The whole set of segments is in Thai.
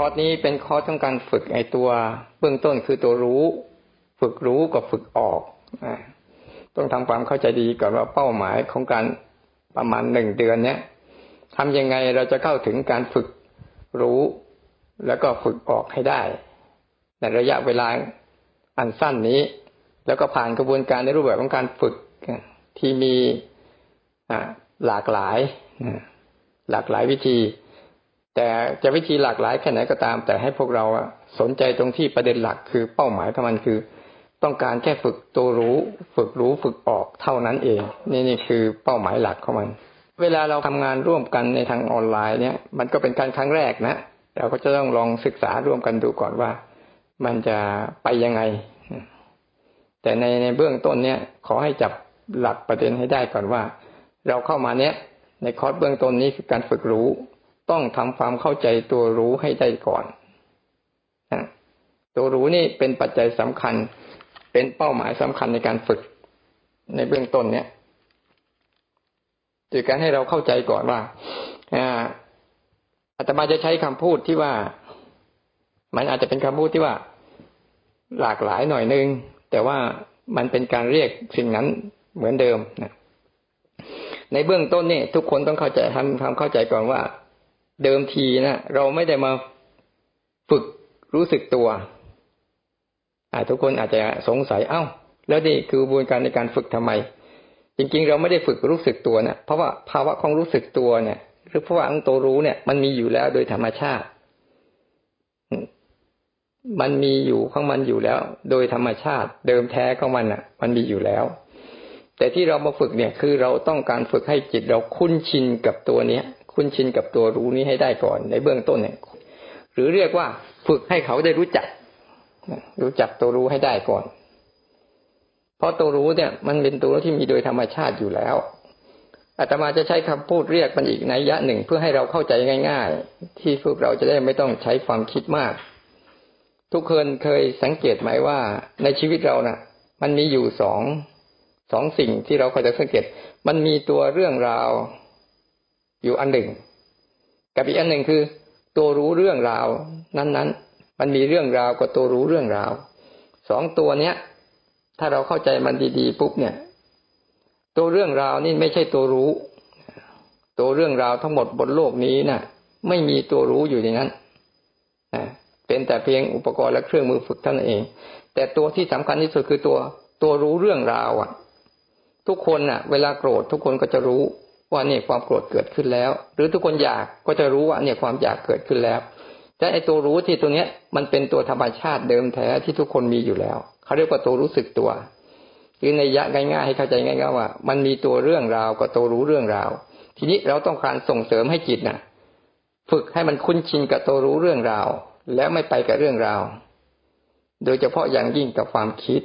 คอร์สนี้เป็นคอร์สของการฝึกไอตัวเบื้องต้นคือตัวรู้ ฝึกรู้กับฝึกออกต้องทำความเข้าใจดีก่อนว่าเป้าหมายของการประมาณหนึ่งเดือนเนี้ยทำยังไงเราจะเข้าถึงการฝึกรู้ แล้วก็ฝึกออกให้ได้ ในระยะเวลาอันสั้นนี้ แล้วก็ผ่านกระบวนการในรูปแบบของการฝึกที่มีหลากหลายหลากหลายวิธี แต่จะวิธีหลากหลายแค่ไหนก็ตาม แต่ให้พวกเราสนใจตรงที่ประเด็นหลักคือเป้าหมายของมันคือ ต้องการแค่ฝึกตัวรู้ ฝึกรู้ฝึกออกเท่านั้นเอง นี่นี่คือเป้าหมายหลักของมัน เวลาเราทำงานร่วมกันในทางออนไลน์เนี่ย มันก็เป็นการครั้งแรกนะเราก็จะต้องลองศึกษาร่วมกันดูก่อนว่า มันจะไปยังไง แต่ในในเบื้องต้นเนี่ยขอให้จับหลักประเด็นให้ได้ก่อนว่า เราเข้ามาเนี้ยในคอร์สเบื้องต้นนี้คือการฝึกรู้ ต้องทำความเข้าใจตัวรู้ให้ได้ก่อนตัวรู้นี่เป็นปัจจัยสำคัญ เป็นเป้าหมายสำคัญในการฝึก ในเบื้องต้นเนี้ยโดยการให้เราเข้าใจก่อนว่าอาตมาจะใช้คำพูดที่ว่า มันอาจจะเป็นคำพูดที่ว่า หลากหลายหน่อยนึง แต่ว่ามันเป็นการเรียกสิ่งนั้นเหมือนเดิมนะในเบื้องต้นเนี่ยทุกคนต้องเข้าใจทำความเข้าใจก่อนว่า เดิมทีนะเราไม่ได้มาฝึกรู้สึกตัวอทุกคนอาจจะสงสัย เอ้า แล้วนี่คือกระบวนการในการฝึกทำไม จริงๆ เราไม่ได้ฝึกรู้สึกตัวนะเพราะว่าภาวะของรู้สึกตัวเนี่ยหรือภาวะของตัวรู้เนี่ย มันมีอยู่แล้วโดยธรรมชาติ มันมีอยู่ของมันอยู่แล้ว โดยธรรมชาติ เดิมแท้ของมันอะ มันมีอยู่แล้ว แต่ที่เรามาฝึกเนี่ย คือเราต้องการฝึกให้จิตเราคุ้นชินกับตัวเนี้ย คุ้นชินกับตัวรู้นี้ให้ได้ก่อนในเบื้องต้นเนี่ยหรือเรียกว่าฝึกให้เขาได้รู้จัก รู้จักตัวรู้ให้ได้ก่อน เพราะตัวรู้เนี่ย มันเป็นตัวที่มีโดยธรรมชาติอยู่แล้วอาตมาจะใช้คำพูดเรียกมันอีกในยะหนึ่งเพื่อให้เราเข้าใจง่าย ๆ ที่พวกเราจะได้ไม่ต้องใช้ความคิดมาก ทุกคนเคยสังเกตไหมว่าในชีวิตเรานะ่ะ มันมีอยู่สองสองสิ่งที่เราควรจะสังเกต มันมีตัวเรื่องราว อยู่อันหนึ่ง กับอีกอันหนึ่งคือ ตัวรู้เรื่องราว นั้นๆ มันมีเรื่องราวกับตัวรู้เรื่องราวสองตัวเนี้ย ถ้าเราเข้าใจมันดีๆปุ๊บเนี่ย ตัวเรื่องราวนี่ไม่ใช่ตัวรู้ ตัวเรื่องราวทั้งหมดบนโลกนี้นะ่ะ ไม่มีตัวรู้อยู่ในนั้นเป็นแต่เพียงอุปกรณ์และเครื่องมือฝึกเท่านั้นเอง แต่ตัวที่สำคัญที่สุดคือตัวตัวรู้เรื่องราวอะ ทุกคนน่ะ เวลาโกรธทุกคนก็จะรู้ ว่าเนี่ยความโกรธเกิดขึ้นแล้ว หรือทุกคนอยากก็จะรู้ว่าเนี่ยความอยากเกิดขึ้นแล้วแต่ไอตัวรู้ที่ตัวเนี้ยมันเป็นตัวธรรมชาติเดิมแท้ที่ทุกคนมีอยู่แล้วเขาเรียกว่าตัวรู้สึกตัวคือในยะง่ายๆให้เข้าใจง่ายๆว่า มันมีตัวเรื่องราวกับตัวรู้เรื่องราว ทีนี้เราต้องการส่งเสริมให้จิตน่ะ ฝึกให้มันคุ้นชินกับตัวรู้เรื่องราว แล้วไม่ไปกับเรื่องราว โดยเฉพาะอย่างยิ่งกับความคิด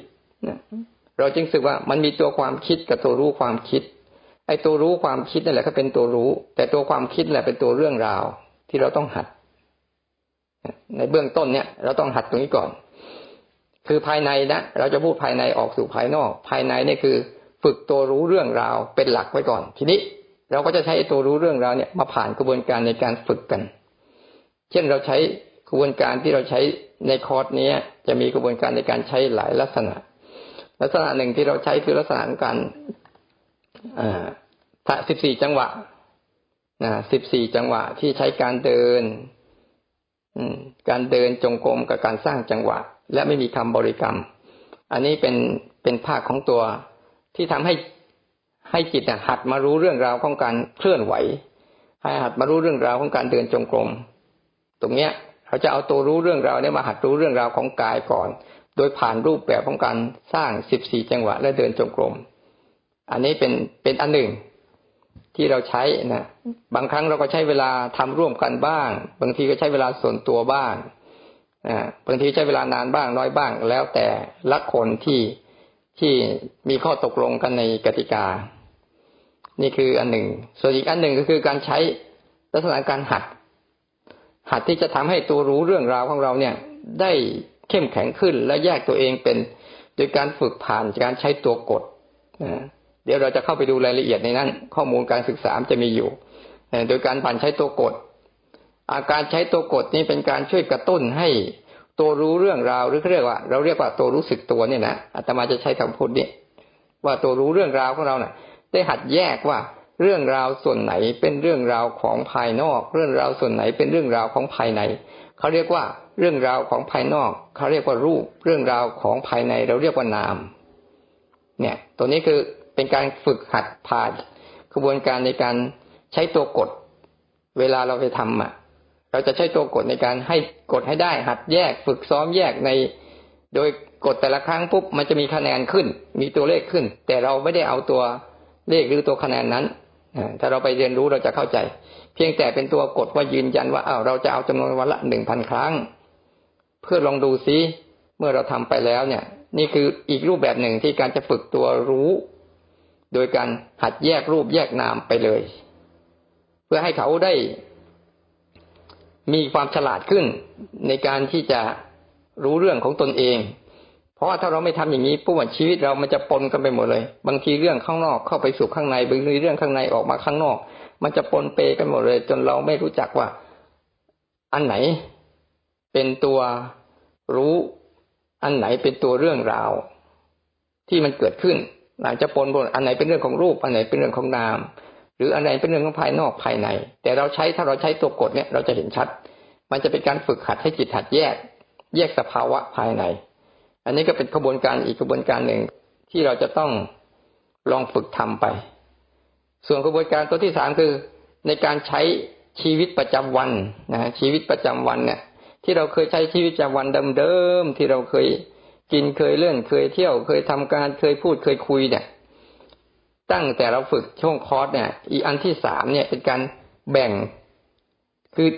เราจึงสึกว่ามันมีตัวความคิดกับตัวรู้ความคิด ไอ้ตัวรู้ความคิดนั่นแหละก็เป็นตัวรู้ แต่ตัวความคิดแหละเป็นตัวเรื่องราวที่เราต้องหัด ในเบื้องต้นเนี่ย เราต้องหัดตรงนี้ก่อน คือภายในนะเราจะพูดภายในออกสู่ภายนอก ภายในนี่คือ ฝึกตัวรู้เรื่องราวเป็นหลักไว้ก่อน ทีนี้เราก็จะใช้ตัวรู้เรื่องราวเนี่ยมาผ่านกระบวนการในการฝึกกัน เช่นเราใช้กระบวนการที่เราใช้ในคอร์สนี้จะมีกระบวนการในการใช้หลายลักษณะ ลักษณะหนึ่งที่เราใช้คือลักษณะของ กาสิบสี่จังหวะนะสิบสี่จังหวะที่ใช้การเดินการเดินจงกรมกับการสร้างจังหวะ และไม่มีคำบริกรรม อันนี้เป็นเป็นภาคของตัวที่ทำให้ให้จิตหัดมารู้เรื่องราวของการเคลื่อนไหว ให้หัดมารู้เรื่องราวของการเดินจงกรม ตรงเนี้ยเขาจะเอาตัวรู้เรื่องราวนี้มาหัดรู้เรื่องราวของกายก่อน โดยผ่านรูปแบบของการสร้างสิบสี่จังหวะและเดินจงกรม อันนี้เป็นเป็นอันหนึ่งที่เราใช้นะบางครั้งเราก็ใช้เวลาทำร่วมกันบ้าง บางทีก็ใช้เวลาส่วนตัวบ้างนะบางทีใช้เวลานานบ้างน้อยบ้าง แล้วแต่ละคนที่ที่มีข้อตกลงกันในกติกา นี่คืออันหนึ่ง ส่วนอีกอันหนึ่งก็คือการใช้ลักษณะการหัด หัดที่จะทำให้ตัวรู้เรื่องราวของเราเนี่ย ได้เข้มแข็งขึ้นและแยกตัวเองเป็น โดยการฝึกผ่านการใช้ตัวกด เดี๋ยวเราจะเข้าไปดูรายละเอียดในนั้น ข้อมูลการศึกษาจะมีอยู่ โดยการผ่านใช้ตัวกด อาการใช้ตัวกดนี้เป็นการช่วยกระตุ้นให้ตัวรู้เรื่องราวหรือเรียกว่า เราเรียกว่าตัวรู้สึกตัวเนี่ยนะอาตมาจะใช้คำพูดนี้ว่าตัวรู้เรื่องราวของเราเนะ่ะ ได้หัดแยกว่าเรื่องราวส่วนไหนเป็นเรื่องราวของภายนอก เรื่องราวส่วนไหนเป็นเรื่องราวของภายในเขาเรียกว่าเรื่องราวของภายนอกเขาเรียกว่ารูป เรื่องราวของภายในเราเรียกว่านาม เนี่ย ตัวนี้คือ เป็นการฝึกหัดผ่านกระบวนการในการใช้ตัวกด เวลาเราไปทำอะ เราจะใช้ตัวกดในการให้กดให้ได้ หัดแยกฝึกซ้อมแยกใน โดยกดแต่ละครั้งปุ๊บมันจะมีคะแนนขึ้น มีตัวเลขขึ้น แต่เราไม่ได้เอาตัวเลขหรือตัวคะแนนนั้นถ้าเราไปเรียนรู้เราจะเข้าใจ เพียงแต่เป็นตัวกดว่ายืนยันว่าอ้าวเราจะเอาจำนวนวันละหนึ่งพันครั้ง เพื่อลองดูซิเมื่อเราทำไปแล้วเนี่ย นี่คืออีกรูปแบบหนึ่งที่การจะฝึกตัวรู้ โดยการหัดแยกรูปแยกนามไปเลย เพื่อให้เขาได้มีความฉลาดขึ้นในการที่จะรู้เรื่องของตนเอง เพราะว่าถ้าเราไม่ทำอย่างนี้ปุ๊บชีวิตเรามันจะปนกันไปหมดเลย บางทีเรื่องข้างนอกเข้าไปสู่ข้างใน บางทีเรื่องข้างในออกมาข้างนอก มันจะปนเปกันหมดเลย จนเราไม่รู้จักว่า อันไหนเป็นตัวรู้ อันไหนเป็นตัวเรื่องราวที่มันเกิดขึ้น หลังจะปนบนอันไหนเป็นเรื่องของรูป อันไหนเป็นเรื่องของนาม หรืออันไหนเป็นเรื่องของภายนอกภายใน แต่เราใช้ถ้าเราใช้ตัวกดเนี่ยเราจะเห็นชัด มันจะเป็นการฝึกหัดให้จิตหัดแยก แยกสภาวะภายใน อันนี้ก็เป็นกระบวนการอีกกระบวนการหนึ่งที่เราจะต้องลองฝึกทำไป ส่วนกระบวนการตัวที่สามคือในการใช้ชีวิตประจำวันนะชีวิตประจำวันเนี่ยที่เราเคยใช้ชีวิตประจำวันเดิมๆที่เราเคย กินเคยเล่นเคยเที่ยวเคยทำการเคยพูดเคยคุยเนี่ย ตั้งแต่เราฝึกช่วงคอร์สเนี่ย อีอันที่สามเนี่ยเป็นการแบ่ง คือ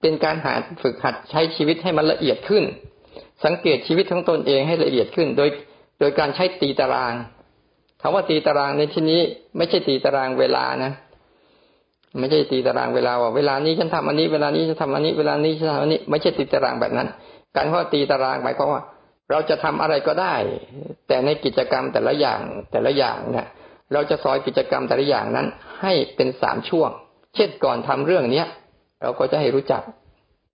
เป็นการหาฝึกหัดใช้ชีวิตให้มันละเอียดขึ้น สังเกตชีวิตของตนเองให้ละเอียดขึ้น โดยโดยการใช้ตีตารางคำว่าตีตารางในที่นี้ ไม่ใช่ตีตารางเวลานะไม่ใช่ตีตารางเวลาว่าเวลานี้ฉันทำอันนี้เวลานี้ฉันทำอันนี้เวลานี้ฉันทำอันนี้ ไม่ใช่ตีตารางแบบนั้น การว่าตีตารางหมายความว่า เราจะทำอะไรก็ได้ แต่ในกิจกรรมแต่ละอย่างแต่ละอย่างเนี่ยเราจะซอยกิจกรรมแต่ละอย่างนั้น ให้เป็นสามช่วง เช่นก่อนทำเรื่องเนี้ยเราก็จะให้รู้จัก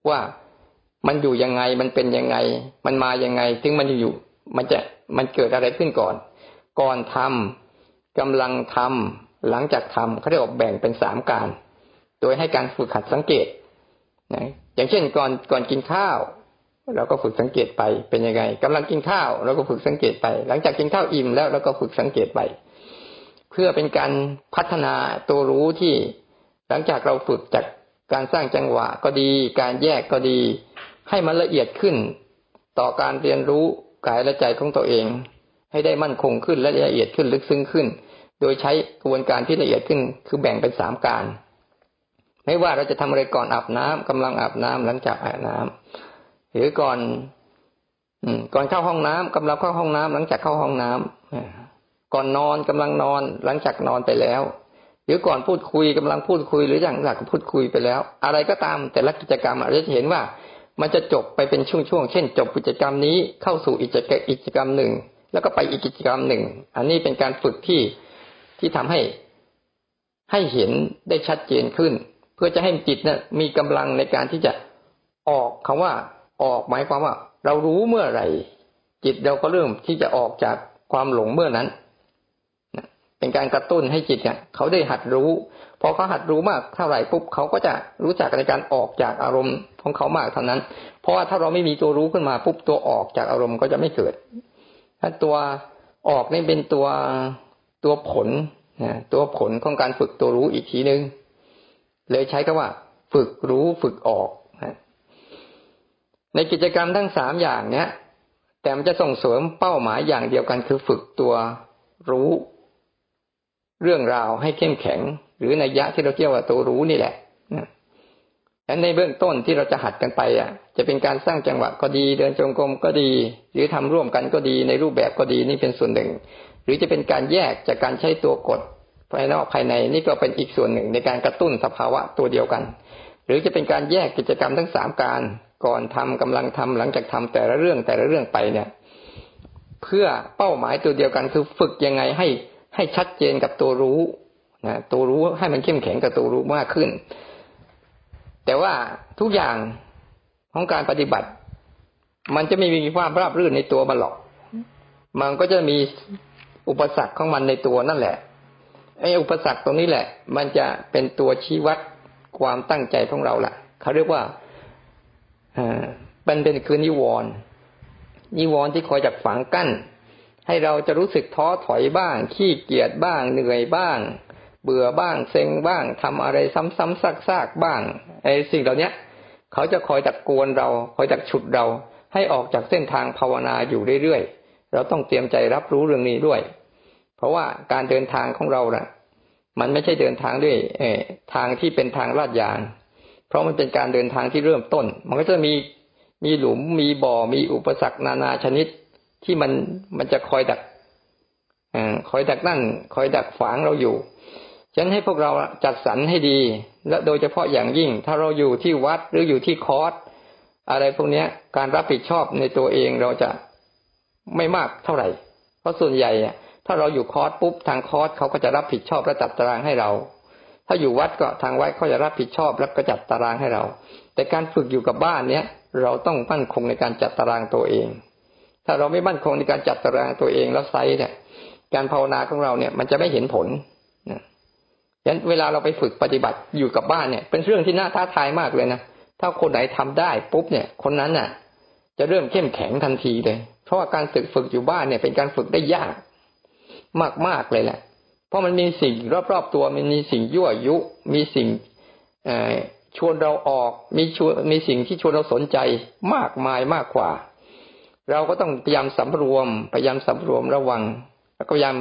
ว่ามันอยู่ยังไงมันเป็นยังไง มันมายังไง ถึงมันอยู่มันจะมันเกิดอะไรขึ้นก่อน ก่อนทำกำลังทำหลังจากทำเขาเรียกแบ่งเป็นสามการ โดยให้การฝึกหัดสังเกตนะอย่างเช่นก่อนก่อนกินข้าว เราก็ฝึกสังเกตไปเป็นยังไงกำลังกินข้าวเราก็ฝึกสังเกตไป หลังจากกินข้าวอิ่มแล้วเราก็ฝึกสังเกตไป เพื่อเป็นการพัฒนาตัวรู้ที่หลังจากเราฝึกจากการสร้างจังหวะก็ดี การแยกก็ดี ให้มันละเอียดขึ้น ต่อการเรียนรู้กายและใจของตัวเอง ให้ได้มั่นคงขึ้นและละเอียดขึ้นลึกซึ้งขึ้น โดยใช้กระบวนการที่ละเอียดขึ้น คือแบ่งเป็นสามการ ไม่ว่าเราจะทำอะไรก่อนอาบน้ำกำลังอาบน้ำหลังจากอาบน้ำ หรือก่อนก่อนเข้าห้องน้ำกำลังเข้าห้องน้ำหลังจากเข้าห้องน้ำก่อนนอนกำลังนอน หลังจากนอนไปแล้ว หรือก่อนพูดคุยกำลังพูดคุย หรือหลังจากพูดคุยไปแล้ว อะไรก็ตามแต่ละกิจกรรมเราจะเห็นว่ามันจะจบไปเป็นช่วงๆเช่น จบกิจกรรมนี้เข้าสู่อีกกิจกรรมหนึ่ง แล้วก็ไปอีกกิจกรรมหนึ่ง อันนี้เป็นการฝึกที่ที่ทำให้ให้เห็นได้ชัดเจนขึ้น เพื่อจะให้จิตนะมีกำลังในการที่จะออกคำว่า ออกหมายความว่า เรารู้เมื่อไหร่ จิตเราก็เริ่มที่จะออกจากความหลงเมื่อนั้นเป็นการกระตุ้นให้จิตเนี่ยเขาได้หัดรู้พอเขาหัดรู้มากเท่าไหร่ปุ๊บเขาก็จะรู้จักในการออกจากอารมณ์ของเขามากเท่านั้น เพราะว่าถ้าเราไม่มีตัวรู้ขึ้นมาปุ๊บตัวออกจากอารมณ์ก็จะไม่เกิด ถ้าตัวออกนี่เป็นตัวตัวผลนะตัวผลของการฝึกตัวรู้อีกทีหนึงเลยใช้คำว่า ฝึกรู้ฝึกออก ในกิจกรรมทั้งสามอย่างเนี้ยแต่มันจะส่งเสริมเป้าหมายอย่างเดียวกันคือฝึกตัวรู้ เรื่องราวให้เข้มแข็ง หรือในยะที่เราเรียกว่าตัวรู้นี่แหละนะและในเบื้องต้นที่เราจะหัดกันไปอะ จะเป็นการสร้างจังหวะก็ดี เดินจงกรมก็ดี หรือทำร่วมกันก็ดีในรูปแบบก็ดีนี่เป็นส่วนหนึ่ง หรือจะเป็นการแยกจากการใช้ตัวกดภายนอกภายในนี่ก็เป็นอีกส่วนหนึ่งในการกระตุ้นสภาวะตัวเดียวกัน รือจะเป็นการแยกกิจกรรมทั้งสามการก่อนทำกำลังทำหลังจากทำแต่ละเรื่องแต่ละเรื่องไปเนี่ย เพื่อเป้าหมายตัวเดียวกันคือฝึกยังไงให้ให้ชัดเจนกับตัวรู้นะตัวรู้ให้มันเข้มแข็งกับตัวรู้มากขึ้น แต่ว่าทุกอย่างของการปฏิบัติ มันจะไม่มีความราบรื่นในตัวมันหรอก มันก็จะมีอุปสรรคของมันในตัวนั่นแหละไอ้อุปสรรคตรงนี้แหละ มันจะเป็นตัวชี้วัด ความตั้งใจของเราละ่ะเขาเรียกว่าอ่ามันเป็นคือนิวรณ์นิวรณ์ที่คอยจักฝังกั้น ให้เราจะรู้สึกท้อถอยบ้าง ขี้เกียจบ้าง เหนื่อยบ้าง เบื่อบ้าง เซ็งบ้างทำอะไรซ้ำๆซากๆบ้างไอ้สิ่งเหล่านี้เขาจะคอยจักกวนเรา คอยจักฉุดเรา ให้ออกจากเส้นทางภาวนาอยู่เรื่อยๆเราต้องเตรียมใจรับรู้เรื่องนี้ด้วย เพราะว่าการเดินทางของเรานะ่ะ มันไม่ใช่เดินทางด้วยเอทางที่เป็นทางลาดยาง เพราะมันเป็นการเดินทางที่เริ่มต้น มันก็จะมีมีหลุมมีบ่อมีอุปสรรคนานาชนิดที่มันมันจะคอยดักอคอยดักนั่นคอยดักฝังเราอยู่ฉะนั้นให้พวกเราจัดสรรให้ดี และโดยเฉพาะอย่างยิ่ง ถ้าเราอยู่ที่วัดหรืออยู่ที่คอร์สอะไรพวกนี้การรับผิดชอบในตัวเองเราจะไม่มากเท่าไหร่ เพราะส่วนใหญ่ ถ้าเราอยู่คอร์สปุ๊บทางคอร์สเขาก็จะรับผิดชอบและจัดตารางให้เรา ถ้าอยู่วัดก็ทางวัดเขาจะรับผิดชอบแล้วก็จัดตารางให้เรา แต่การฝึกอยู่กับบ้านเนี้ยเราต้องมั่นคงในการจัดตารางตัวเอง ถ้าเราไม่มั่นคงในการจัดตารางตัวเองแล้วไซร้เนี่ยการภาวนาของเราเนี่ยมันจะไม่เห็นผลนะฉะนั้นเวลาเราไปฝึกปฏิบัติอยู่กับบ้านเนี่ย เป็นเรื่องที่น่าท้าทายมากเลยนะ ถ้าคนไหนทำได้ปุ๊บเนี่ย คนนั้นน่ะ จะเริ่มเข้มแข็งทันทีเลย เพราะว่าการฝึกฝึกอยู่บ้านเนี่ยเป็นการฝึกได้ยาก มากๆเลยแหละ เพราะมันมีสิ่งรอบๆตัวมันมีสิ่งยั่วยุ มีสิ่งชวนเราออก มีชวนมีสิ่งที่ชวนเราสนใจมากมายมากกว่า เราก็ต้องพยายามสำรวม พยายามสำรวมระวัง แล้วก็พยายาม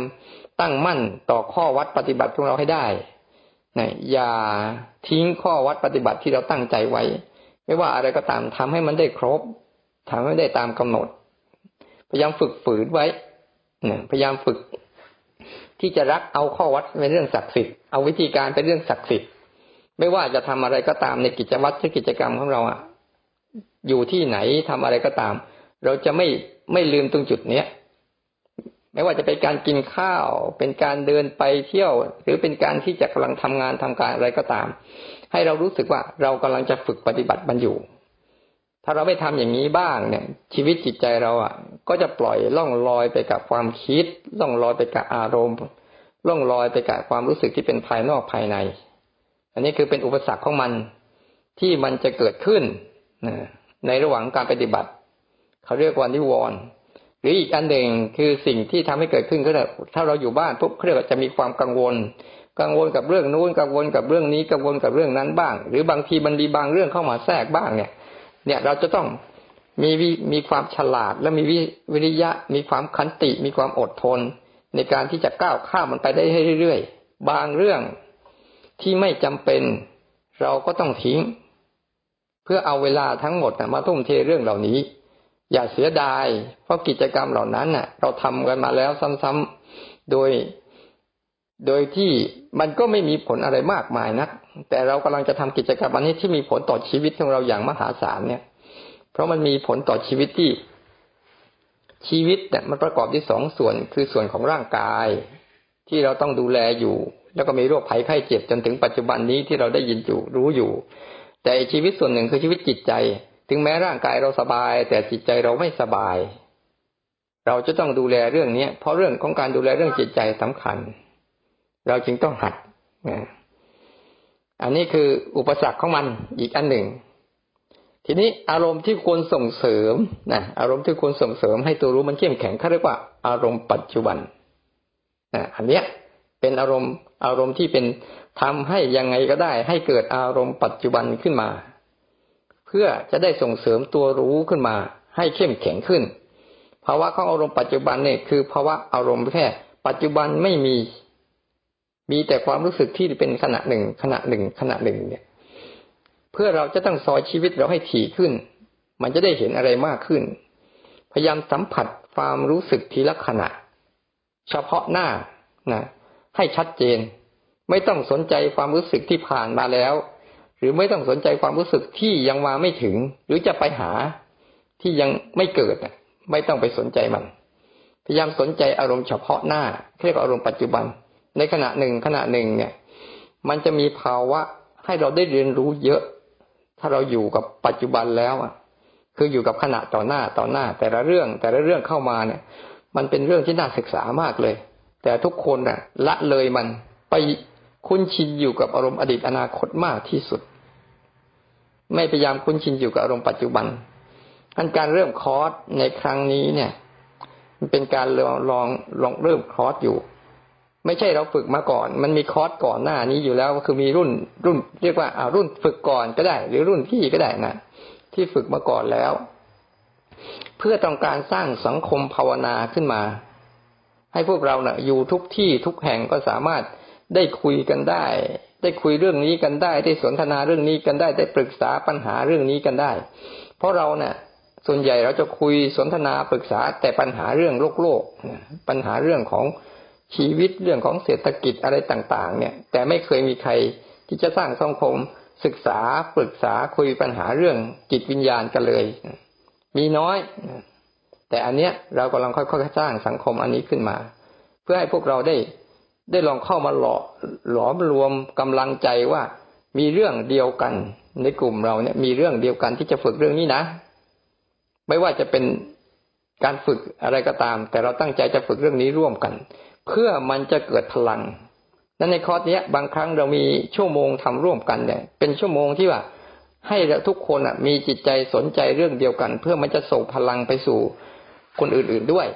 ตั้งมั่นต่อข้อวัดปฏิบัติของเราให้ได้นะอย่าทิ้งข้อวัดปฏิบัติที่เราตั้งใจไว้ ไม่ว่าอะไรก็ตามทำให้มันได้ครบทำให้ได้ตามกำหนด พยายามฝึกฝืนไว้นะพยายามฝึก ที่จะรักเอาข้อวัดเป็นเรื่องศักดิ์สิทธิ์เอาวิธีการเป็นเรื่องศักดิ์สิทธิ์ไม่ว่าจะทำอะไรก็ตามในกิจวัตรที่กิจกรรมของเราอะอยู่ที่ไหนทำอะไรก็ตาม เราจะไม่ไม่ลืมตรงจุดเนี้ยไม่ว่าจะเป็นการกินข้าว เป็นการเดินไปเที่ยว หรือเป็นการที่จะกำลังทำงานทำการอะไรก็ตาม ให้เรารู้สึกว่าเรากำลังจะฝึกปฏิบัติมันอยู่ ถ้าเราไม่ทำอย่างนี้บ้างเนี่ย ชีวิตจิตใจเราอะ ก็จะปล่อยล่องลอยไปกับความคิด ล่องลอยไปกับอารมณ์ ล่องลอยไปกับความรู้สึกที่เป็นภายนอกภายใน อันนี้คือเป็นอุปสรรคของมันที่มันจะเกิดขึ้นในระหว่างการปฏิบัติ เขาเรียกว่านิวรณ์หรืออีกอันหนึ่งคือสิ่งที่ทำให้เกิดขึ้นก็คือถ้าเราอยู่บ้านปุ๊บเรียกว่าจะมีความกังวล กังวลกับเรื่องนู้นกังวลกับเรื่องนี้กังวลกับเรื่องนั้นบ้าง หรือบางทีมันมีบางเรื่องเข้ามาแทรกบ้างเนี่ย เนี่ยเราจะต้องมีมีความฉลาดและมีวิริยะ มีความขันติ มีความอดทน ในการที่จะก้าวข้ามมันไปได้เรื่อยๆ บางเรื่องที่ไม่จำเป็นเราก็ต้องทิ้ง เพื่อเอาเวลาทั้งหมดมาทุ่มเทเรื่องเหล่านี้ อย่าเสียดาย เพราะกิจกรรมเหล่านั้นน่ะ เราทำกันมาแล้วซ้ำๆโดย โดยที่มันก็ไม่มีผลอะไรมากมายนัก แต่เรากำลังจะทำกิจกรรมอันนี้ที่มีผลต่อชีวิตของเราอย่างมหาศาลเนี่ย เพราะมันมีผลต่อชีวิตที่ชีวิตเนี่ยมันประกอบด้วยสองส่วนคือส่วนของร่างกาย ที่เราต้องดูแลอยู่ แล้วก็มีโรคภัยไข้เจ็บจนถึงปัจจุบันนี้ที่เราได้ยินอยู่รู้อยู่ แต่ชีวิตส่วนหนึ่งคือชีวิตจิตใจ ถึงแม้ร่างกายเราสบาย แต่จิตใจเราไม่สบาย เราจะต้องดูแลเรื่องนี้เพราะเรื่องของการดูแลเรื่องจิตใจสำคัญ เราจึงต้องหัด อันนี้คืออุปสรรคของมันอีกอันหนึ่ง ทีนี้อารมณ์ที่ควรส่งเสริมนะอารมณ์ที่ควรส่งเสริมให้ตัวรู้มันเข้มแข็งเขาเรียกว่า อารมณ์ปัจจุบันนะอันเนี้ยเป็นอารมณ์อารมณ์ที่เป็นทำให้ยังไงก็ได้ ให้เกิดอารมณ์ปัจจุบันขึ้นมา เพื่อจะได้ส่งเสริมตัวรู้ขึ้นมา ให้เข้มแข็งขึ้นภาวะของอารมณ์ปัจจุบันเนี่ยคือภาวะอารมณ์แค่ปัจจุบันไม่มี มีแต่ความรู้สึกที่เป็นขณะหนึ่ง ขณะหนึ่ง ขณะหนึ่ง เนี่ย เพื่อเราจะต้องซอยชีวิตเราให้ถี่ขึ้น มันจะได้เห็นอะไรมากขึ้น พยายามสัมผัสความรู้สึกทีละขณะ เฉพาะหน้านะให้ชัดเจน ไม่ต้องสนใจความรู้สึกที่ผ่านมาแล้ว หรือไม่ต้องสนใจความรู้สึกที่ยังมาไม่ถึง หรือจะไปหาที่ยังไม่เกิดไม่ต้องไปสนใจมัน พยายามสนใจอารมณ์เฉพาะหน้าเรียกอารมณ์ปัจจุบัน ในขณะหนึ่งขณะหนึ่งเนี่ย มันจะมีภาวะให้เราได้เรียนรู้เยอะ ถ้าเราอยู่กับปัจจุบันแล้วอะ คืออยู่กับขณะต่อหน้าต่อหน้า แต่ละเรื่องแต่ละเรื่องเข้ามาเนี่ย มันเป็นเรื่องที่น่าศึกษามากเลย แต่ทุกคนน่ะ ละเลยมันไปคุ้นชินอยู่กับอารมณ์อดีตอนาคตมากที่สุด ไม่พยายามคุ้นชินอยู่กับอารมณ์ปัจจุบันอันการเริ่มคอร์สในครั้งนี้เนี่ย มันเป็นการลองลองลองเริ่มคอร์สอยู่ ไม่ใช่เราฝึกมาก่อน มันมีคอร์สก่อนหน้านี้อยู่แล้วก็คือมีรุ่นรุ่น เรียกว่าอ่ารุ่นฝึกก่อนก็ได้ หรือรุ่นพี่ก็ได้นะที่ฝึกมาก่อนแล้ว เพื่อต้องการสร้างสังคมภาวนาขึ้นมา ให้พวกเราเนะ่ะอยู่ทุกที่ทุกแห่งก็สามารถได้คุยกันได้ ได้คุยเรื่องนี้กันได้ ได้สนทนาเรื่องนี้กันได้ ได้ปรึกษาปัญหาเรื่องนี้กันได้ เพราะเราเนะ่ะส่วนใหญ่เราจะคุยสนทนาปรึกษาแต่ปัญหาเรื่องโลกโลกปัญหาเรื่องของ ชีวิตเรื่องของเศรษฐกิจอะไรต่าง ๆ เนี่ย แต่ไม่เคยมีใครที่จะสร้างสังคม ศึกษาปรึกษาคุยปัญหาเรื่องจิตวิญญาณกันเลย มีน้อย แต่อันเนี้ยเรากำลังค่อยๆสร้างสังคมอันนี้ขึ้นมา เพื่อให้พวกเราได้ได้ลองเข้ามาหล่อหลอมรวมกำลังใจว่ามีเรื่องเดียวกันในกลุ่มเราเนี่ย มีเรื่องเดียวกันที่จะฝึกเรื่องนี้นะ ไม่ว่าจะเป็นการฝึกอะไรก็ตาม แต่เราตั้งใจจะฝึกเรื่องนี้ร่วมกัน เพื่อมันจะเกิดพลัง นั้นในคอร์สเนี้ย บางครั้งเรามีชั่วโมงทำร่วมกันเนี่ย เป็นชั่วโมงที่ว่าให้ทุกคนมีจิตใจสนใจเรื่องเดียวกัน เพื่อมันจะส่งพลังไปสู่คนอื่นๆด้วย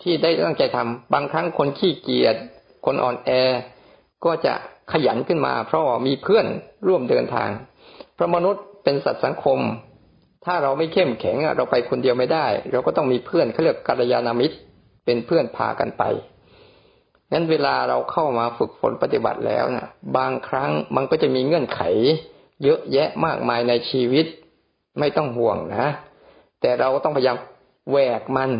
ที่ได้ตั้งใจทำบางครั้งคนขี้เกียจคนอ่อนแอ ก็จะขยันขึ้นมา เพราะมีเพื่อนร่วมเดินทาง เพราะมนุษย์เป็นสัตว์สังคม ถ้าเราไม่เข้มแข็งเราไปคนเดียวไม่ได้ เราก็ต้องมีเพื่อนเขาเรียกกัลยาณมิตร เป็นเพื่อนพากันไป นั้นเวลาเราเข้ามาฝึกฝนปฏิบัติแล้วนะบางครั้งมันก็จะมีเงื่อนไข เยอะแยะมากมายในชีวิต ไม่ต้องห่วงนะ แต่เราก็ต้องพยายามแหวกมัน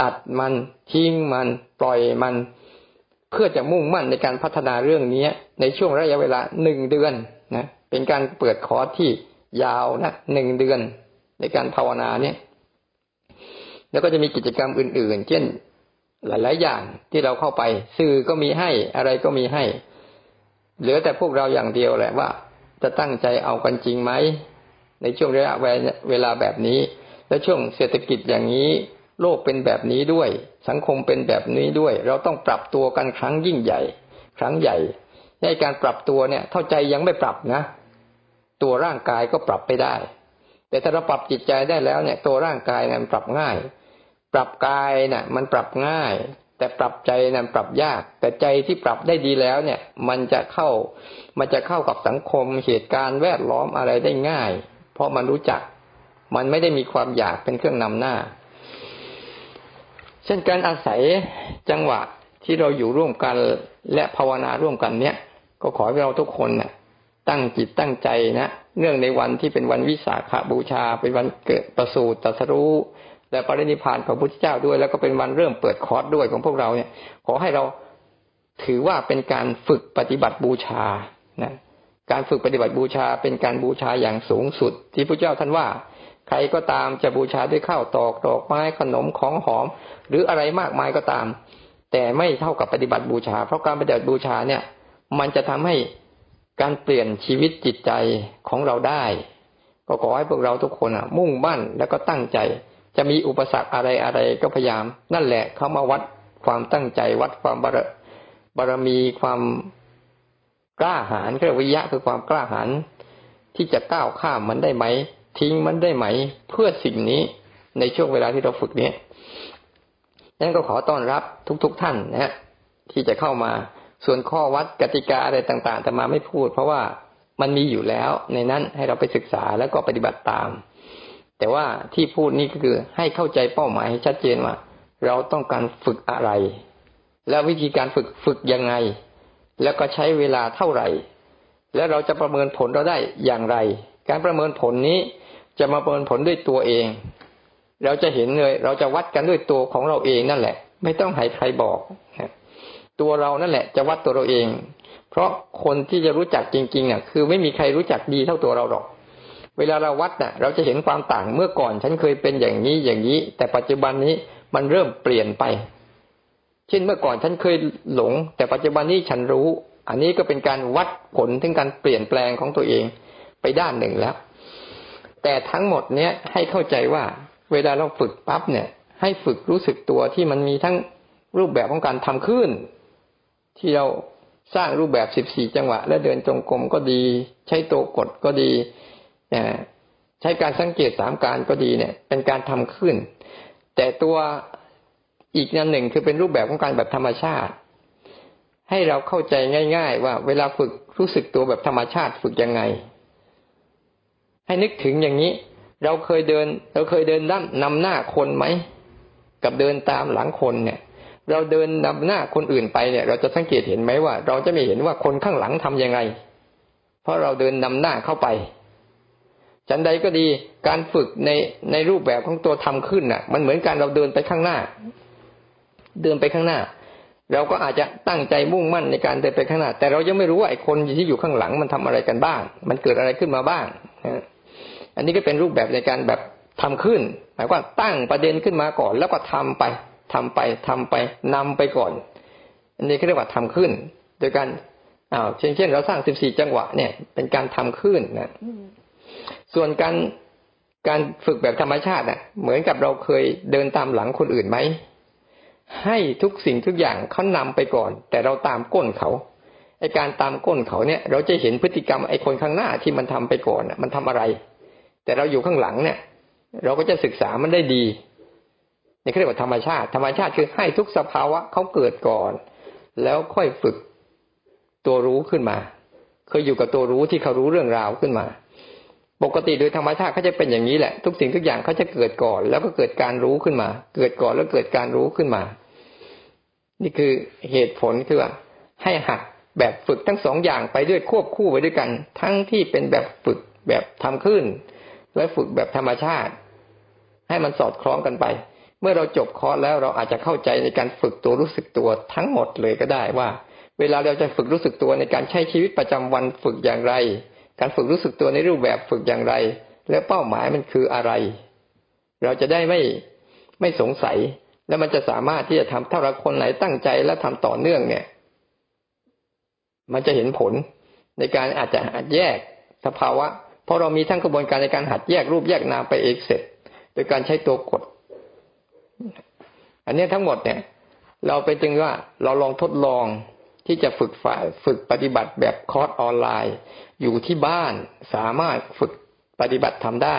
ตัดมัน ทิ้งมัน ปล่อยมัน เพื่อจะมุ่งมั่นในการพัฒนาเรื่องนี้ในช่วงระยะเวลาหนึ่งเดือนนะเป็นการเปิดคอร์สที่ยาวนะหนึ่งเดือนในการภาวนาเนี่ย แล้วก็จะมีกิจกรรมอื่น ๆ เช่น หลาย ๆ อย่างที่เราเข้าไป สื่อก็มีให้อะไรก็มีให้ เหลือแต่พวกเราอย่างเดียวแหละว่า จะตั้งใจเอากันจริงไหมในช่วงระยะเวลาแบบนี้ และช่วงเศรษฐกิจอย่างนี้ โลกเป็นแบบนี้ด้วย สังคมเป็นแบบนี้ด้วย เราต้องปรับตัวกันครั้งยิ่งใหญ่ ครั้งใหญ่ในการปรับตัวเนี่ยเท่าใจยังไม่ปรับนะ ตัวร่างกายก็ปรับไปได้ แต่ถ้าเราปรับจิตใจได้แล้วเนี่ย ตัวร่างกายเนี่ยมันปรับง่าย ปรับกายเนี่ยมันปรับง่าย แต่ปรับใจนี่ยปรับยาก แต่ใจที่ปรับได้ดีแล้วเนี่ย มันจะเข้า มันจะเข้ากับสังคมเหตุการณ์แวดล้อมอะไรได้ง่าย เพราะมันรู้จัก มันไม่ได้มีความอยากเป็นเครื่องนำหน้า เช่นการอาศัยจังหวะที่เราอยู่ร่วมกันและภาวนาร่วมกันเนี่ย ก็ขอให้เราทุกคนเนี่ยตั้งจิตตั้งใจนะเนื่องในวันที่เป็นวันวิสาขาบูชา เป็นวันเกิดประสูติตรัสรู้ และปรินิพานของพระพุทธเจ้าด้วย แล้วก็เป็นวันเริ่มเปิดคอร์สด้วยของพวกเราเนี่ย ขอให้เราถือว่าเป็นการฝึกปฏิบัติบูชานะการฝึกปฏิบัติบูชาเป็นการบูชาอย่างสูงสุด ที่พระเจ้าท่านว่า ใครก็ตามจะบูชาด้วยข้าวตอกดอกไม้ขนมของหอม หรืออะไรมากมายก็ตาม แต่ไม่เท่ากับปฏิบัติบูชา เพราะการปฏิบัติบูชาเนี่ย มันจะทำให้การเปลี่ยนชีวิตจิตใจของเราได้ ก็ขอให้พวกเราทุกคนอะมุ่งมั่นแล้วก็ตั้งใจ จะมีอุปสรรคอะไรอะไรก็พยายาม นั่นแหละเขามาวัดความตั้งใจวัดความบารบารมีความกล้าหาญเรียกวิยะคือความกล้าหาญที่จะก้าวข้ามมันได้ไหม ทิ้งมันได้ไหม เพื่อสิ่งนี้ในช่วงเวลาที่เราฝึกนี้นั้นก็ขอต้อนรับทุกๆทท่านนะฮะที่จะเข้ามาส่วนข้อวัดกติกาอะไรต่างๆ แต่มาไม่พูด เพราะว่ามันมีอยู่แล้วในนั้นให้เราไปศึกษาแล้วก็ปฏิบัติตาม แต่ว่าที่พูดนี่ก็คือให้เข้าใจเป้าหมายให้ชัดเจนว่า เราต้องการฝึกอะไร แล้ววิธีการฝึกฝึกยังไง แล้วก็ใช้เวลาเท่าไหร่ แล้วเราจะประเมินผลเราได้อย่างไร การประเมินผลนี้จะมาประเมินผลด้วยตัวเอง เราจะเห็นเลย เราจะวัดกันด้วยตัวของเราเองนั่นแหละ ไม่ต้องให้ใครบอกตัวเรานั่นแหละ จะวัดตัวเราเอง เพราะคนที่จะรู้จักจริงๆอะคือไม่มีใครรู้จักดีเท่าตัวเราหรอก เวลาเราวัดน่ะ เราจะเห็นความต่างเมื่อก่อน ฉันเคยเป็นอย่างนี้อย่างนี้ แต่ปัจจุบันนี้มันเริ่มเปลี่ยนไป เช่นเมื่อก่อนฉันเคยหลง แต่ปัจจุบันนี้ฉันรู้ อันนี้ก็เป็นการวัดผลถึงการเปลี่ยนแปลงของตัวเองไปด้านหนึ่งแล้ว แต่ทั้งหมดเนี้ยให้เข้าใจว่า เวลาเราฝึกปั๊บเนี่ย ให้ฝึกรู้สึกตัวที่มันมีทั้งรูปแบบของการทำขึ้น ที่เราสร้างรูปแบบสิบสี่จังหวะ และเดินจงกรมก็ดี ใช้ตัวกดก็ดี ใช้การสังเกตสามการก็ดีเนี่ย เป็นการทำขึ้น แต่ตัวอีกนันหนึ่งคือเป็นรูปแบบของการแบบธรรมชาติ ให้เราเข้าใจง่าย ๆ ว่าเวลาฝึกรู้สึกตัวแบบธรรมชาติฝึกยังไง ให้นึกถึงอย่างนี้ เราเคยเดิน เราเคยเดินด้านนำหน้าคนไหมกับเดินตามหลังคนเนี่ยเราเดินนำหน้าคนอื่นไปเนี่ย เราจะสังเกตเห็นไหมว่า เราจะไม่เห็นว่าคนข้างหลังทํำยังไง เพราะเราเดินนำหน้าเข้าไป ฉันใดก็ดีการฝึกในในรูปแบบของตัวทำขึ้นน่ะ มันเหมือนการเราเดินไปข้างหน้า เดินไปข้างหน้า เราก็อาจจะตั้งใจมุ่งมั่นในการเดินไปข้างหน้า แต่เรายังไม่รู้ว่าไอ้คนที่อยู่ข้างหลังมันทำอะไรกันบ้าง มันเกิดอะไรขึ้นมาบ้างอันนี้ก็เป็นรูปแบบในการแบบทำขึ้นหมายว่าตั้งประเด็นขึ้นมาก่อน แล้วก็ทำไปทำไปทำไปนำไปก่อน อันนี้เรียกว่าทำขึ้น โดยการอ้าวเช่นเช่น เราสร้างสิบสี่จังหวะเนี่ย เป็นการทำขึ้นนะ ส่วนการการฝึกแบบธรรมชาติอะ เหมือนกับเราเคยเดินตามหลังคนอื่นไหม ให้ทุกสิ่งทุกอย่างเขานำไปก่อน แต่เราตามก้นเขาไอการตามก้นเขาเนี่ย เราจะเห็นพฤติกรรมไอคนข้างหน้าที่มันทำไปก่อนมันทำอะไร แต่เราอยู่ข้างหลังเนี่ย เราก็จะศึกษามันได้ดีนี่เขาเรียกว่าธรรมชาติ ธรรมชาติคือให้ทุกสภาวะเขาเกิดก่อน แล้วค่อยฝึกตัวรู้ขึ้นมา เคยอยู่กับตัวรู้ที่เขารู้เรื่องราวขึ้นมา ปกติโดยธรรมชาติเขาจะเป็นอย่างนี้แหละ ทุกสิ่งทุกอย่างเขาจะเกิดก่อน แล้วก็เกิดการรู้ขึ้นมา เกิดก่อนแล้วเกิดการรู้ขึ้นมา นี่คือเหตุผลคือว่าให้หักแบบฝึกทั้งสองอย่างไปด้วยควบคู่ไปด้วยกัน ทั้งที่เป็นแบบฝึกแบบทำขึ้น และฝึกแบบธรรมชาติ ให้มันสอดคล้องกันไป เมื่อเราจบคอร์สแล้วเราอาจจะเข้าใจในการฝึกตัวรู้สึกตัวทั้งหมดเลยก็ได้ว่า เวลาเราจะฝึกรู้สึกตัวในการใช้ชีวิตประจำวันฝึกอย่างไร การฝึกรู้สึกตัวในรูปแบบฝึกอย่างไร และเป้าหมายมันคืออะไร เราจะได้ไม่ไม่สงสัย แล้วมันจะสามารถที่จะทำถ้าเราคนไหนตั้งใจและทำต่อเนื่องเนี่ย มันจะเห็นผลในการอาจจะหัดแยกสภาวะ เพราะเรามีทั้งกระบวนการในการหัดแยกรูปแยกนามไปเองเสร็จ โดยการใช้ตัวกด อันนี้ทั้งหมดเนี่ย เราไปจึงว่าเราลองทดลอง ที่จะฝึกฝ่ายฝึกปฏิบัติแบบคอร์สออนไลน์ อยู่ที่บ้านสามารถฝึกปฏิบัติทำได้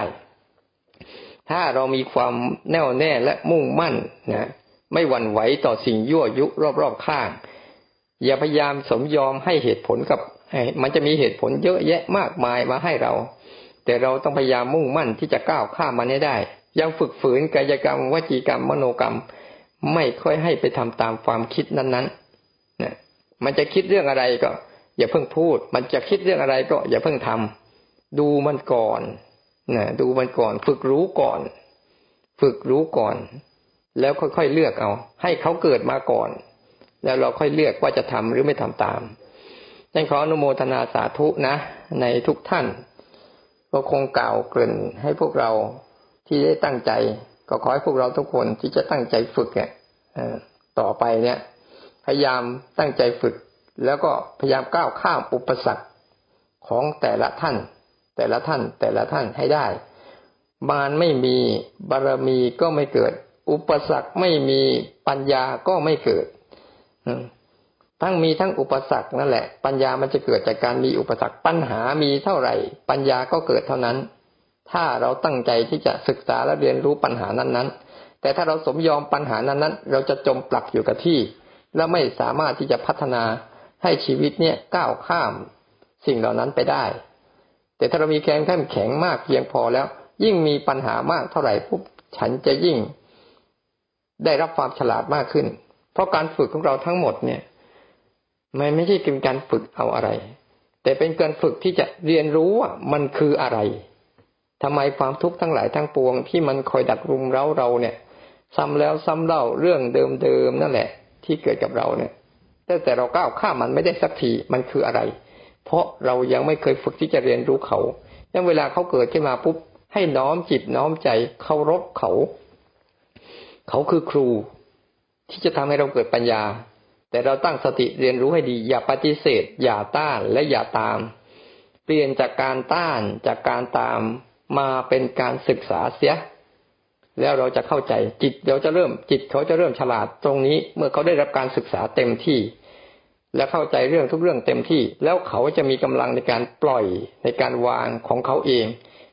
ถ้าเรามีความแน่วแน่และมุ่งมั่นนะไม่หวั่นไหวต่อสิ่งยั่วยุรอบๆข้าง อย่าพยายามสมยอมให้เหตุผลกับมันจะมีเหตุผลเยอะแยะมากมายมาให้เรา แต่เราต้องพยายามมุ่งมั่นที่จะก้าวข้ามมันให้ได้ ยังฝึกฝืนกายกรรมวจีกรรมมโนกรรม ไม่ค่อยให้ไปทำตามความคิดนั้นๆ มันจะคิดเรื่องอะไรก็ อย่าเพิ่งพูด มันจะคิดเรื่องอะไรก็อย่าเพิ่งทำดูมันก่อนนะดูมันก่อน ฝึกรู้ก่อน ฝึกรู้ก่อน แล้วค่อยๆเลือกเอา ให้เขาเกิดมาก่อน แล้วเราค่อยเลือกว่าจะทำหรือไม่ทำตามฉันขออนุโมทนาสาธุนะ ในทุกท่าน ก็คงกล่าวเกริ่นให้พวกเราที่ได้ตั้งใจ ก็ขอให้พวกเราทุกคนที่จะตั้งใจฝึกเนี่ยต่อไปเนี่ย พยายามตั้งใจฝึก แล้วก็พยายามก้าวข้ามอุปสรรคของแต่ละท่าน แต่ละท่านแต่ละท่านให้ได้ มารไม่มีบารมีก็ไม่เกิด อุปสรรคไม่มีปัญญาก็ไม่เกิดทั้งมีทั้งอุปสรรคนั่นแหละ ปัญญามันจะเกิดจากการมีอุปสรรคปัญหามีเท่าไหร่ ปัญญาก็เกิดเท่านั้น ถ้าเราตั้งใจที่จะศึกษาและเรียนรู้ปัญหานั้นๆ แต่ถ้าเราสมยอมปัญหานั้นๆ เราจะจมปลักอยู่กับที่ และไม่สามารถที่จะพัฒนาให้ชีวิตเนี่ยก้าวข้ามสิ่งเหล่านั้นไปได้ แต่ถ้าเรามีแข็งแข็งแข็งมากเพียงพอแล้ว ยิ่งมีปัญหามากเท่าไหร่ปุ๊บฉันจะยิ่ง ได้รับความฉลาดมากขึ้น เพราะการฝึกของเราทั้งหมดเนี่ย มันไม่ใช่เป็นการฝึกเอาอะไร แต่เป็นการฝึกที่จะเรียนรู้ว่ามันคืออะไรทำไมความทุกข์ทั้งหลายทั้งปวงที่มันคอยดักรุมเร้าเราเนี่ย ซ้ำแล้วซ้ำเล่าเรื่องเดิมๆนั่นแหละ ที่เกิดกับเราเนี่ยแต่แต่เราก้าวข้ามมันไม่ได้สักทีมันคืออะไร เพราะเรายังไม่เคยฝึกที่จะเรียนรู้เขายังเวลาเขาเกิดขึ้นมาปุ๊บให้น้อมจิตน้อมใจเคารพเขา เขาคือครู ที่จะทำให้เราเกิดปัญญา แต่เราตั้งสติเรียนรู้ให้ดี อย่าปฏิเสธ อย่าต้านและอย่าตาม เปลี่ยนจากการต้านจากการตามมาเป็นการศึกษาเสีย แล้วเราจะเข้าใจจิตเราจะเริ่มจิตเขาจะเริ่มฉลาดตรงนี้ เมื่อเขาได้รับการศึกษาเต็มที่ และเข้าใจเรื่องทุกเรื่องเต็มที่ แล้วเขาจะมีกำลังในการปล่อยในการวางของเขาเอง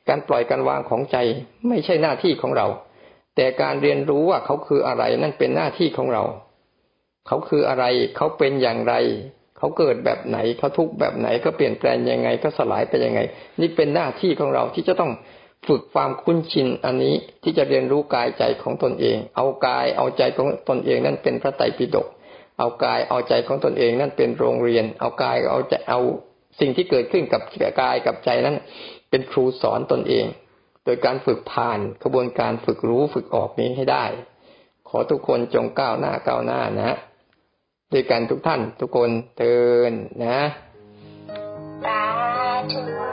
การปล่อยการวางของใจไม่ใช่หน้าที่ของเรา แต่การเรียนรู้ว่าเขาคืออะไรนั่นเป็นหน้าที่ของเรา เขาคืออะไรเขาเป็นอย่างไร เขาเกิดแบบไหนเขาทุกแบบไหนเขาเปลี่ยนแปลงยังไงเขาสลายไปยังไง นี่เป็นหน้าที่ของเราที่จะต้อง ฝึกความคุ้นชินอันนี้ที่จะเรียนรู้กายใจของตนเอง เอากายเอาใจของตนเองนั่นเป็นพระไตรปิฎกเอากายเอาใจของตนเองนั่นเป็นโรงเรียน เอากายเอาใจเอาสิ่งที่เกิดขึ้นกับกายกับใจนั้น เป็นครูสอนตนเอง โดยการฝึกผ่านกระบวนการฝึกรู้ฝึกออกนี้ให้ได้ ขอทุกคนจงก้าวหน้าก้าวหน้านะด้วยกันทุกท่านทุกคนเตือนนะสาธุ